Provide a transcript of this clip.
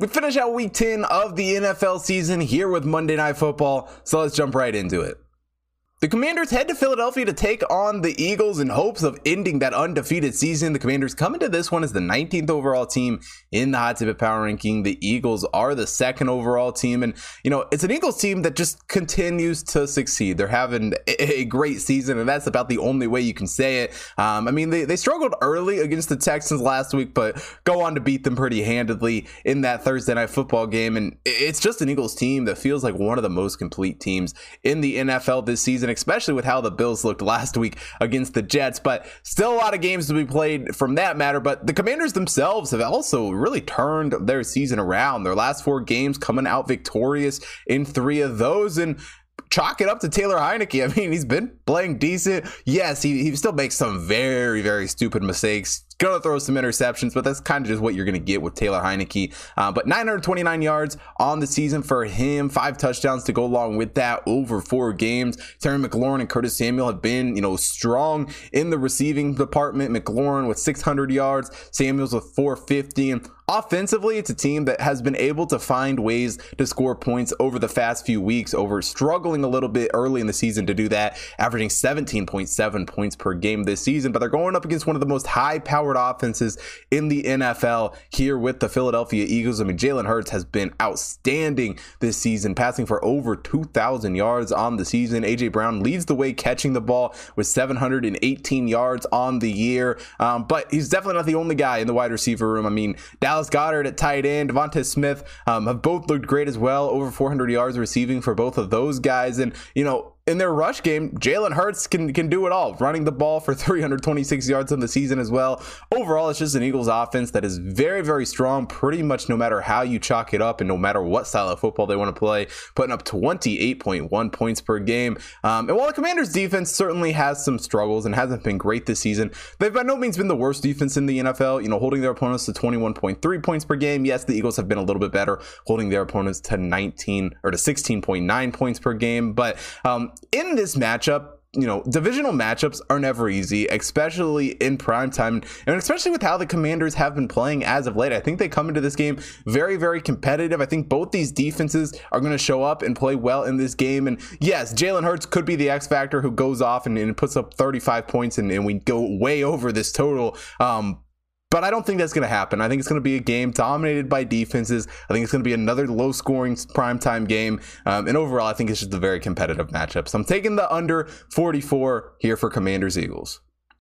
We finish out week 10 of the NFL season here with Monday Night Football, so let's jump right into it. The Commanders head to Philadelphia to take on the Eagles in hopes of ending that undefeated season. The Commanders come into this one as the 19th overall team in the Hot Tip Power Ranking. The Eagles are the second overall team. And, you know, it's an Eagles team that just continues to succeed. They're having a great season, and that's about the only way you can say it. Um, I mean, they, they struggled early against the Texans last week, but go on to beat them pretty handedly in that Thursday night football game. And it's just an Eagles team that feels like one of the most complete teams in the NFL this season especially with how the Bills looked last week against the Jets. But still a lot of games to be played from that matter. But the Commanders themselves have also really turned their season around. Their last four games coming out victorious in three of those. And chalk it up to Taylor Heinicke. I mean, he's been playing decent. Yes, he, he still makes some very, very stupid mistakes Gonna throw some interceptions, but that's kind of just what you're gonna get with Taylor Heinicke. Uh, but 929 yards on the season for him, five touchdowns to go along with that over four games. Terry McLaurin and Curtis Samuel have been, you know, strong in the receiving department. McLaurin with 600 yards, Samuels with 450. Offensively, it's a team that has been able to find ways to score points over the past few weeks, over struggling a little bit early in the season to do that, averaging 17.7 points per game this season. But they're going up against one of the most high powered offenses in the NFL here with the Philadelphia Eagles. I mean, Jalen Hurts has been outstanding this season, passing for over 2,000 yards on the season. AJ Brown leads the way catching the ball with 718 yards on the year. Um, but he's definitely not the only guy in the wide receiver room. I mean, Dallas Goedert at tight end, Devonta Smith um, have both looked great as well. Over 400 yards receiving for both of those guys. And, you know, in their rush game, Jalen Hurts can can do it all, running the ball for 326 yards on the season as well. Overall, it's just an Eagles offense that is very, very strong, pretty much no matter how you chalk it up and no matter what style of football they want to play, putting up 28.1 points per game. Um, and while the Commanders' defense certainly has some struggles and hasn't been great this season, they've by no means been the worst defense in the NFL. You know, holding their opponents to 21.3 points per game. Yes, the Eagles have been a little bit better, holding their opponents to 19 or to 16.9 points per game. But um, in this matchup, you know, divisional matchups are never easy, especially in prime time, and especially with how the Commanders have been playing as of late. I think they come into this game very, very competitive. I think both these defenses are going to show up and play well in this game. And yes, Jalen Hurts could be the X factor who goes off and, and puts up 35 points, and, and, we go way over this total. Um, but I don't think that's going to happen. I think it's going to be a game dominated by defenses. I think it's going to be another low scoring primetime game. Um, and overall, I think it's just a very competitive matchup. So I'm taking the under 44 here for Commanders Eagles.